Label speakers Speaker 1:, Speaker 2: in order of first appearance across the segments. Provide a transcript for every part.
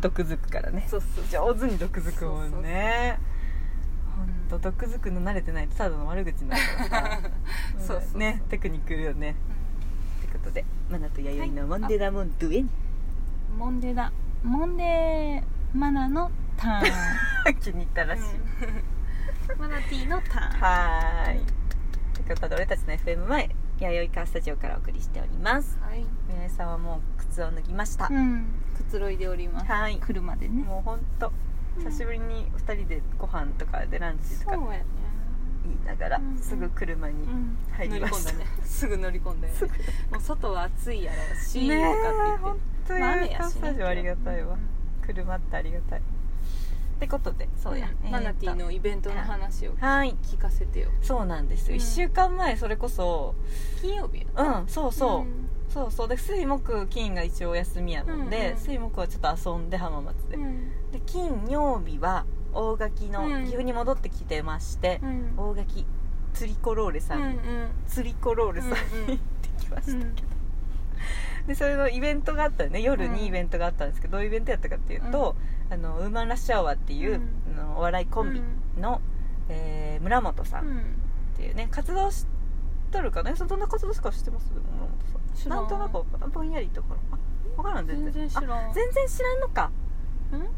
Speaker 1: 毒づくからね。
Speaker 2: そうそう。
Speaker 1: 上手に毒づくもんね。本当毒づくの慣れてないとただの悪口になるからさ。
Speaker 2: そうそう
Speaker 1: ねテクニックいるよね。ってことでマナと弥生のモンデダモンドゥエン、
Speaker 2: モンデだモンデマナのターン。
Speaker 1: 気に入ったらしい、
Speaker 2: マナティーのターン。
Speaker 1: はーい。ということで俺たちの FM 前弥生カースタジオからお送りしております。
Speaker 2: はい。
Speaker 1: 弥生さんはもう靴を脱ぎました、
Speaker 2: うん。くつろいでおります。
Speaker 1: はい。
Speaker 2: 車でね。
Speaker 1: もうほんと。久しぶりに2人でご飯とかでランチとか
Speaker 2: そうやね。
Speaker 1: 言いながら
Speaker 2: うん
Speaker 1: すぐ車に
Speaker 2: うん。
Speaker 1: 入りました。
Speaker 2: 乗り込んだね。すぐ乗り込んだよね。もう外は暑いやろうし
Speaker 1: ねえ
Speaker 2: とかって言
Speaker 1: 本
Speaker 2: って。
Speaker 1: 当に
Speaker 2: まあ雨やしね。
Speaker 1: スタジオありがたいわ。車ってありがたいってことでそうや、
Speaker 2: ん。マナティーのイベントの話を
Speaker 1: はい。
Speaker 2: 聞かせてよ。
Speaker 1: そうなんですよ、
Speaker 2: うん。
Speaker 1: 1週間前それこそ。
Speaker 2: 金曜日や
Speaker 1: うんそうそう、
Speaker 2: ん。
Speaker 1: そうそう。で水木金が一応お休みやもんで、
Speaker 2: うんうん。
Speaker 1: 水木はちょっと遊んで浜松で、
Speaker 2: うん。
Speaker 1: で金曜日は大垣の
Speaker 2: うん。
Speaker 1: 岐阜に戻ってきてまして
Speaker 2: う、ん。
Speaker 1: 大垣釣りコローレさん、
Speaker 2: うんうん。
Speaker 1: 釣りコローレさんに行ってきましたけど、
Speaker 2: うん。
Speaker 1: でそれのイベントがあったよね。夜にイベントがあったんですけど、どういうイベントやったかっていうと、あのウーマンラッシュアワーっていう、
Speaker 2: うん。
Speaker 1: あのお笑いコンビの、えー村本さんっ
Speaker 2: うん。
Speaker 1: ていうね活動しとるかな？えそどんな活動しか知ってます？村本さん。なんとなくぼんやりとかあ分からん全然。
Speaker 2: 全然知らん。
Speaker 1: あ全然知らんのか。
Speaker 2: うん？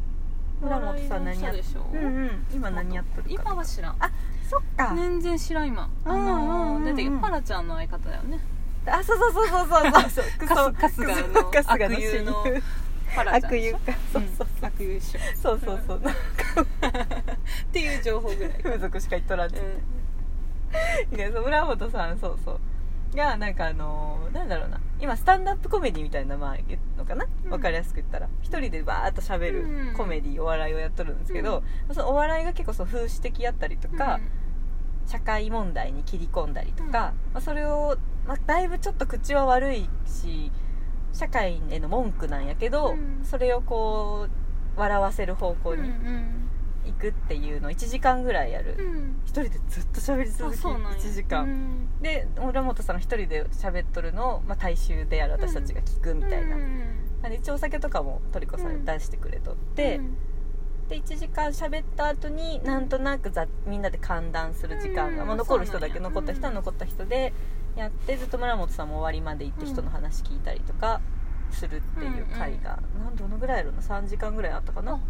Speaker 1: 村本さん何やっうんうん。今何やっとるか。
Speaker 2: 今は知らん。
Speaker 1: あそっか。
Speaker 2: 全然知らん今。あ
Speaker 1: うんうんうんうん。
Speaker 2: の出てパラちゃんの相方だよね。
Speaker 1: あそうそうそうそうそう。そう。
Speaker 2: 春日の
Speaker 1: クソ春日の
Speaker 2: 悪友の
Speaker 1: 悪友か。そうそう
Speaker 2: う。ん悪友一緒
Speaker 1: そうそうそう。なん。か
Speaker 2: っていう情報ぐらい。
Speaker 1: 風俗しか言っとらんっそう村本さんそうそう。がなんかあのーなんだろうな。今スタンダップコメディみたいなまあ言うのかな、
Speaker 2: うん。
Speaker 1: わかりやすく言ったら。一人でバーッと喋
Speaker 2: うん。
Speaker 1: るコメディお笑いをやっとるんですけど、そのお笑いが結構そう風刺的やったりと
Speaker 2: ん。
Speaker 1: か、社会問題に切り込んだりとか、
Speaker 2: うん。
Speaker 1: まあ、それを、まあ、だいぶちょっと口は悪いし社会への文句なんやけど、
Speaker 2: うん。
Speaker 1: それをこう笑わせる方向に
Speaker 2: ん
Speaker 1: 行くっていうのを1時間ぐらいやる、
Speaker 2: うん。
Speaker 1: 一人でずっと喋り続
Speaker 2: あ
Speaker 1: き
Speaker 2: そうなんや。
Speaker 1: 1時間、
Speaker 2: うん。
Speaker 1: で村本さんが一人で喋っとるのを、まあ、大衆である私たちが聞くみたいな、
Speaker 2: うん
Speaker 1: 一応お酒とかもトリコさん。出してくれとって、
Speaker 2: うん。
Speaker 1: で1時間喋った後になんとなくざみんなで歓談する時間が、
Speaker 2: うん。
Speaker 1: まあ、残る人だけ残った人は残った人でやってずっと村本さんも終わりまで行って人の話聞いたりとかするっていう回が、なんどのぐらいやろな3時間ぐらいあったかな、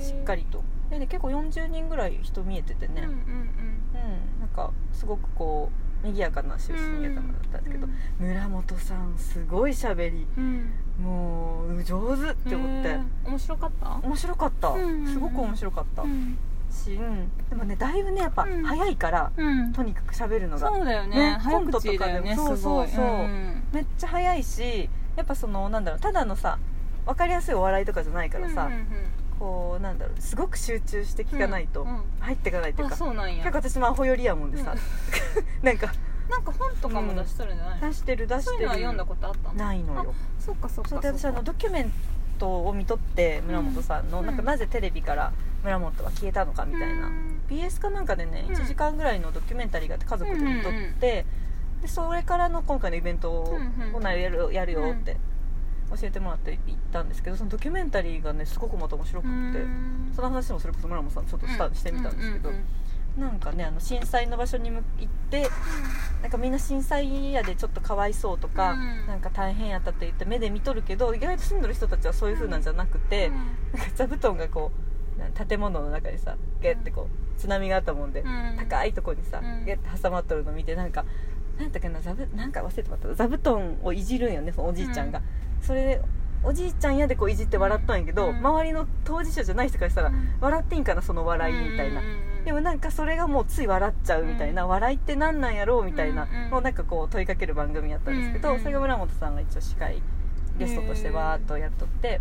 Speaker 1: しっかりと。で、ね、結構40人ぐらい人見えててね、
Speaker 2: うんうん
Speaker 1: うん。なんかすごくこう賑やかな出身やったんですけど、村本さんすごい喋り。
Speaker 2: うん。
Speaker 1: もう上手って思って。
Speaker 2: 面白かった？
Speaker 1: 面白かった。
Speaker 2: うん。
Speaker 1: すごく面白かった。
Speaker 2: うん
Speaker 1: し、うん。でもねだいぶねやっぱ
Speaker 2: うん。
Speaker 1: 早いから、
Speaker 2: うん。
Speaker 1: とにかく喋るのが。
Speaker 2: そうだよね。
Speaker 1: コントとかでも。そうそうそう。ん。めっちゃ早いしやっぱそのなんだろうただのさ分かりやすいお笑いとかじゃないからさ、こうなんだろうすごく集中して聞かないと入っていかないっていう
Speaker 2: あ
Speaker 1: か、
Speaker 2: そうなんや。
Speaker 1: 結構私もアホ寄りやもんでさ、なんか
Speaker 2: なんか本とかも出しとるんじゃない？の
Speaker 1: 出してる出
Speaker 2: そう
Speaker 1: してる。
Speaker 2: いうのは読んだことあったの？
Speaker 1: ないのよ。
Speaker 2: そっかそっか
Speaker 1: そ
Speaker 2: っか。
Speaker 1: あのドキュメントを見とって村本さんの、
Speaker 2: うん
Speaker 1: なんかなぜテレビから村本は消えたのかみたいな、
Speaker 2: うん
Speaker 1: BS かなんかでね、
Speaker 2: うん。
Speaker 1: 1時間ぐらいのドキュメンタリーがあって家族で見とって、でそれからの今回のイベントを、
Speaker 2: うんうん
Speaker 1: こん。なんやるやるよって教えてもらって行ったんですけどそのドキュメンタリーがねすごくまた面白くって、
Speaker 2: うん。
Speaker 1: その話もそれこそ村本さんちょっとした、してみたんですけど、
Speaker 2: うんうん
Speaker 1: なんかねあの震災の場所に向行ってなんかみんな震災やでちょっとかわいそうとか、
Speaker 2: うん。
Speaker 1: なんか大変やったって言って目で見とるけど意外と住んでる人たちはそういう風なんじゃなくて、
Speaker 2: うん。
Speaker 1: なんか座布団がこうな建物の中にさゲッてこう津波があったもんで、
Speaker 2: うん。
Speaker 1: 高いとこにさ、
Speaker 2: うん。
Speaker 1: ゲッて挟まっとるの見てなんかなんだっけな座布なんか忘れてもらった。座布団をいじるんよねそのおじいちゃんが、
Speaker 2: うん。
Speaker 1: それでおじいちゃんやでこういじって笑ったんやけど、
Speaker 2: うん。
Speaker 1: 周りの当事者じゃない人からしたら、
Speaker 2: うん。
Speaker 1: 笑っていいんかなその笑いみたいな、でもなんかそれがもうつい笑っちゃうみたいな、
Speaker 2: う
Speaker 1: 笑いって何なんやろうみたいなのをなんかこう問いかける番組やったんですけど、それが村本さんが一応司会ゲストとしてわーっとやっとって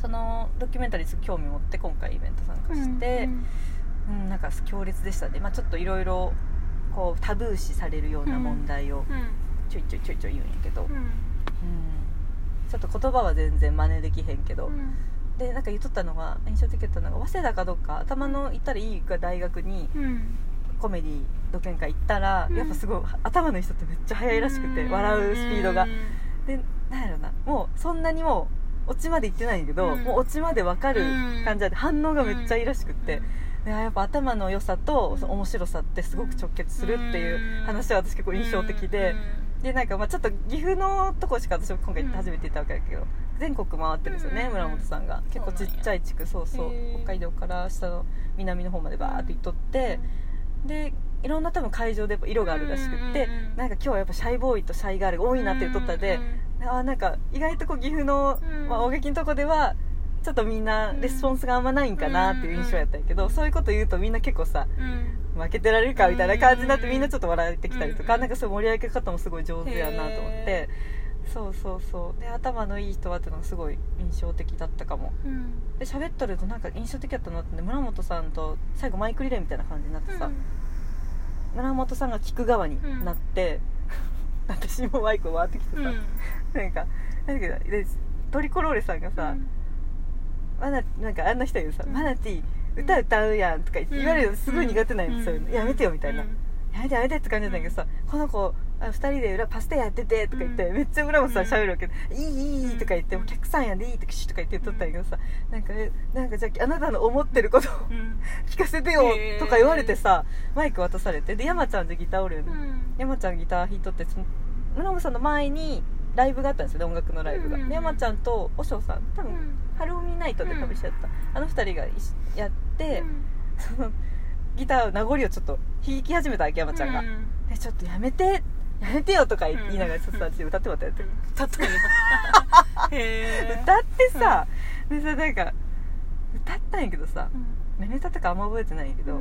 Speaker 1: そのドキュメンタリーに興味持って今回イベント参加して、うんなんか強烈でしたね、まあ、ちょっといろいろこうタブー視されるような問題を
Speaker 2: うん。
Speaker 1: ちょいちょいちょいちょい言うんやけど、うん。
Speaker 2: うん
Speaker 1: ちょっと言葉は全然真似できへんけど、
Speaker 2: うん。
Speaker 1: でなんか言っとったのが印象的だったのが早稲田かどっか頭の行ったらいい大学に
Speaker 2: うん。
Speaker 1: コメディ独演会行ったら、
Speaker 2: うん。
Speaker 1: やっぱすごい頭のいい人ってめっちゃ速いらしくて、笑うスピードが。
Speaker 2: うん
Speaker 1: でなんやろなもうそんなにもオチまで言ってないんだけど、
Speaker 2: うん。
Speaker 1: もうオチまで分かる感じで反応がめっちゃいいらしくって、でやっぱ頭の良さと面白さってすごく直結するっていう話は私結構印象的で、でなんかまあちょっと岐阜のとこしか私も今回初めて行ったわけだけど、全国回ってるんですよね、
Speaker 2: うん
Speaker 1: 村本さんが。結構ちっちゃい地区そうそう北海道から下の南の方までバーって行っとって、でいろんな多分会場でやっぱ色があるらしくって、なんか今日はやっぱシャイボーイとシャイガールが多いなって言っとったで、あーなんか意外とこう岐阜の、
Speaker 2: うん。
Speaker 1: まあ、大劇のとこではちょっとみんなレスポンスがあんまないんかなっていう印象やったんやけど、そういうこと言うとみんな結構さ負けてられるかみたいな感じになってみんなちょっと笑ってきたりとか、
Speaker 2: うん。
Speaker 1: なんかそういう盛り上げ方もすごい上手やなと思って。そうそうそう。で頭のいい人はっていうのがすごい印象的だったかも。で喋っとるとなんか印象的だったなってね村本さんと最後マイクリレーみたいな感じになってさ、村本さんが聞く側になって、私もマイク回ってきてさ、なんかなんだけどでトリコローレさんがさ、マナなんかあんな人言うさ「
Speaker 2: うん。
Speaker 1: マナティ歌歌うやん」とか言って言われるのすごい苦手なんよ、そういうの。やめてよみたいな、やめてやめてって感じなんだけどさ、この子あ2人で裏パスタやっててとか言って、
Speaker 2: うん。
Speaker 1: めっちゃ村本さん喋るわけ。で「
Speaker 2: うん。
Speaker 1: いいいいいい」とか言って「
Speaker 2: うん。
Speaker 1: お客さんやでいい」とかシュッとか言って言ったんやけどさなんかえなんかじゃああなたの思ってることを聞かせてよとか言われてさマイク渡されて。で山ちゃんでギターおるよね、山ちゃんギター弾いとってその村本さんの前にライブがあったんですよね音楽のライブが、
Speaker 2: うん
Speaker 1: 山ちゃんと和尚さん多分、ハローミーナイトで旅しちゃった、あの二人がいしやって、その ギター名残をちょっと弾き始めた秋山ちゃんが、でちょっとやめてやめてよとか言いながらちょっと私歌ってもらったや って、
Speaker 2: 歌ったんやへ
Speaker 1: 歌ってさ、でさなんか歌ったんやけどさ、何歌ったかあんま覚えてないんやけど、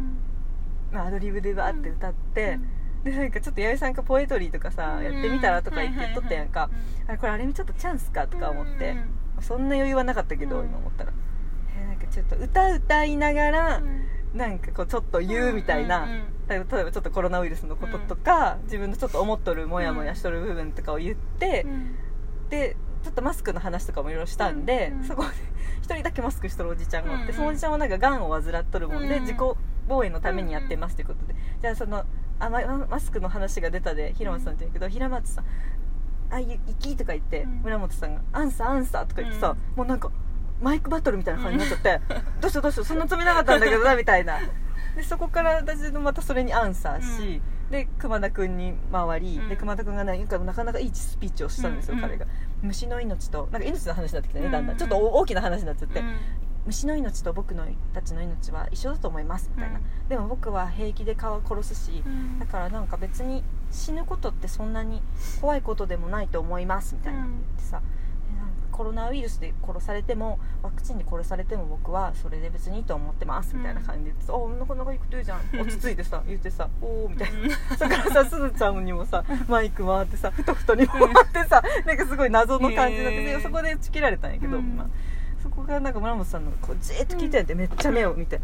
Speaker 1: まあ、アドリブでバーって歌って、でなんかちょっと弥生さんがポエトリーとかさ、やってみたらとか言ってとったやんか、あれこれあれにちょっとチャンスかとか思って、そんな余裕はなかったけど、
Speaker 2: うん。
Speaker 1: 今思ったら、えーなんかちょっと歌歌いながら、なんかこうちょっと言うみたいな、例えば例えばちょっとコロナウイルスのこととか、自分のちょっと思っとるモヤモヤしとる部分とかを言って、でちょっとマスクの話とかもいろいろしたんで、そこで一人だけマスクしとるおじちゃんがおって、そのおじちゃんはなんかがんを患っとるもんで、
Speaker 2: うん
Speaker 1: 自己防衛のためにやってますということで、じゃあそのあママスクの話が出たで平松さんって言うけど、平松さん「あい行き」とか言って、
Speaker 2: うん。
Speaker 1: 村本さんが「アンサーアンサー」とか言ってさ、
Speaker 2: うん。
Speaker 1: もうなんかマイクバトルみたいな感じになっちゃって「どうしたどうしたそんなつもりなかったんだけどな」みたいな。でそこから私のまたそれにアンサーし、で熊田君に回り、
Speaker 2: うん。
Speaker 1: で熊田君がなんかなかなかいいスピーチをしたんですよ、
Speaker 2: うん。
Speaker 1: 彼が。虫の命となんか命の話になってきたね、だんだん。ちょっと大きな話になっちゃって、虫の命と僕のたちの命は一緒だと思いますみたいな、でも僕は平気で顔を殺すし、だからなんか別に死ぬことってそんなに怖いことでもないと思いますみたいな。
Speaker 2: うん。
Speaker 1: 言ってさ、コロナウイルスで殺されてもワクチンで殺されても僕はそれで別にいいと思ってますみたいな感じで言ってさ「おなかなかいいこと言うじゃん。落ち着いてさ言ってさ「おお」みたいな。それからさすずちゃんにもさマイク回ってさふとふとに回ってさなんかすごい謎の感じになって
Speaker 2: へー。
Speaker 1: でそこでち切られたんやけど、
Speaker 2: うん。
Speaker 1: まあ、そこがなんか村本さんのこうじーっと聞いてやってめっちゃ目を見て、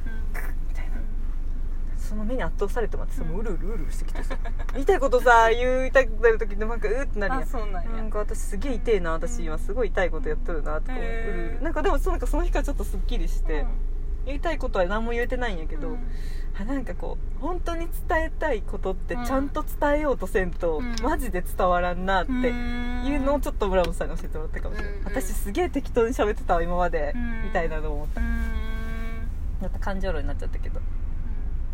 Speaker 1: みたいな。その目に圧倒されてもらってさ、
Speaker 2: うん。
Speaker 1: もううるうるうるしてきてさ 言いたいことさ言いたくなる時になんかうーってなるやん。
Speaker 2: あそうなんや。
Speaker 1: なんか私すげえ痛えな私今すごい痛いことやっとるなとか思う。うるうるなんかでもそなんかその日からちょっとすっきりして、言いたいことは何も言えてないんやけど、あなんかこう本当に伝えたいことってちゃんと伝えようとせんと、
Speaker 2: うん。
Speaker 1: マジで伝わらんなっていうのをちょっと村本さんが教えてもらったかもしれない、
Speaker 2: うん。
Speaker 1: 私すげえ適当に喋ってたわ今まで、
Speaker 2: うん。
Speaker 1: みたいなのを思った。また感情論になっちゃったけど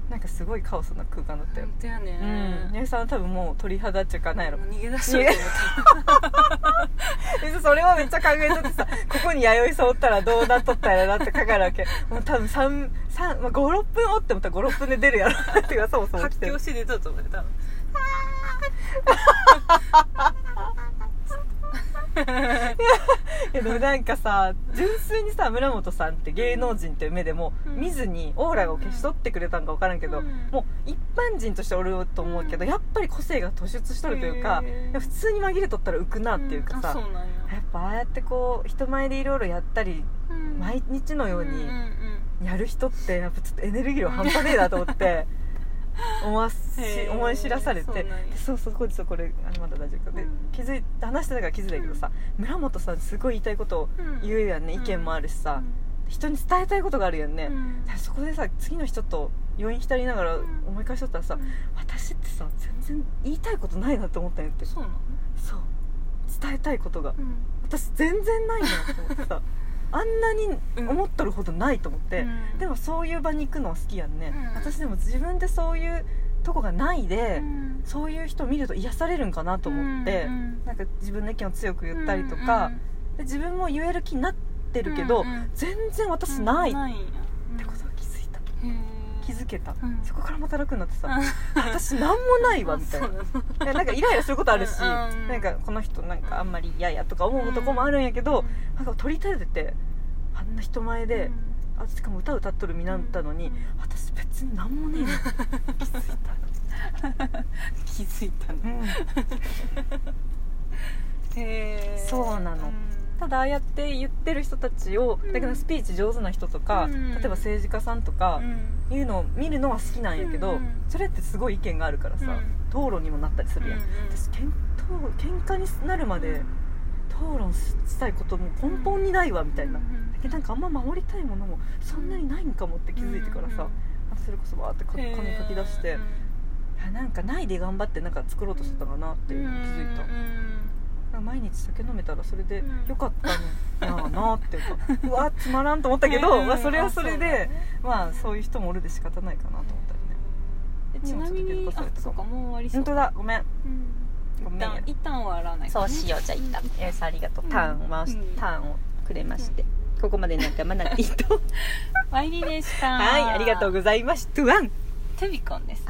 Speaker 1: なんかすごいカオスな空間だったよ。
Speaker 2: 本当や
Speaker 1: うん。
Speaker 2: ね
Speaker 1: 宮城さんは多分もう鳥肌っていうかなんやろ。
Speaker 2: もう逃げ出しよう
Speaker 1: それはめっちゃ考えとってさここに弥生さんおったらどうなっとったやろなってかかるわけ。もう多分3、3まあ、56分おって思ったら56分で出るやろなっていうかそもそも来てる。
Speaker 2: 発狂して出たと思うよ多分
Speaker 1: いやでもなんかさ純粋にさ村本さんって芸能人っていう目でも
Speaker 2: うん。
Speaker 1: 見ずにオーラを消し取ってくれたんか分からんけど、
Speaker 2: うん。
Speaker 1: もう一般人としておると思うけど、
Speaker 2: うん。
Speaker 1: やっぱり個性が突出しとるというか普通に紛れとったら浮くなっていうかさ、
Speaker 2: や。
Speaker 1: やっぱああやってこう人前でいろいろやったり
Speaker 2: うん。
Speaker 1: 毎日のようにやる人ってやっぱちょっとエネルギー量半端ねえなと思って思わし思い知らされて
Speaker 2: そう
Speaker 1: そうそうこれそうこれあれまだ大丈夫。かで
Speaker 2: うん。
Speaker 1: 気づい話してたから気づいたけどさ村本さんすごい言いたいことを
Speaker 2: うん
Speaker 1: 言うやん。ね意見もあるしさ。人に伝えたいことがあるやんね。
Speaker 2: うん。
Speaker 1: そこでさ次の人と余韻浸りながら
Speaker 2: うん。
Speaker 1: 思い返しとったらさ
Speaker 2: うん。
Speaker 1: 私ってさ全然言いたいことないなって思ったんやって
Speaker 2: そう。
Speaker 1: 伝えたいことが。
Speaker 2: うん。
Speaker 1: 私全然ないなと思ってさ あんなに思っとるほどないと思って、
Speaker 2: うん。
Speaker 1: でもそういう場に行くのは好きやんね、
Speaker 2: うん。
Speaker 1: 私でも自分でそういうとこがないで、
Speaker 2: うん。
Speaker 1: そういう人を見ると癒されるんかなと思って、
Speaker 2: うん
Speaker 1: なんか自分の意見を強く言ったりとか、で自分も言える気になってるけど、全然私ないってこと気づけた、
Speaker 2: うん。
Speaker 1: そこからまた楽になってさ、
Speaker 2: うん。
Speaker 1: 私なんもないわ みたいな。
Speaker 2: な
Speaker 1: んかイライラすることあるし、
Speaker 2: うん
Speaker 1: なんかこの人なんかあんまり嫌やとか思うとこもあるんやけど、なんか取り立ててあんな人前で、あしかも歌歌っとる身だったのに、
Speaker 2: うん。
Speaker 1: 私別になんもねえの。気づい
Speaker 2: 気づいた
Speaker 1: ん。
Speaker 2: へー。
Speaker 1: そうなのただああやって言ってる人たちを、
Speaker 2: うん。
Speaker 1: だからスピーチ上手な人とか、
Speaker 2: うん。
Speaker 1: 例えば政治家さんとか
Speaker 2: うん。
Speaker 1: いうのを見るのは好きなんやけど、
Speaker 2: うん
Speaker 1: それってすごい意見があるからさ、
Speaker 2: うん。
Speaker 1: 討論にもなったりするやん、
Speaker 2: うん
Speaker 1: 私けん。討喧嘩になるまで討論したいことも根本にないわみたいな、でなんかあんま守りたいものもそんなにないんかもって気づいてからさ、あそれこそバーってか紙書き出して、あなんかないで頑張ってなんか作ろうとしてたかなっていうのを気づいた、毎日酒飲めたらそれで
Speaker 2: うん。
Speaker 1: よかったのやなっていうかうわつまらんと思ったけど、まあ、それはそれでまあそういう人もおるで仕方ないかなと思ったりね。
Speaker 2: ちなみ
Speaker 1: もちょっと気づ
Speaker 2: にあそうか
Speaker 1: かされたかも？
Speaker 2: もう終わりそう。
Speaker 1: 本当だごめん。
Speaker 2: うん。
Speaker 1: ごめんや。
Speaker 2: 一旦一旦は洗わない
Speaker 1: そうしようじゃあ一旦。えーさあありがとうターンを回し、
Speaker 2: うん。
Speaker 1: ターンをくれまして、ここまで仲間なきと。
Speaker 2: ワイリでした。
Speaker 1: はいありがとうございましたワン。
Speaker 2: トゥビコンですね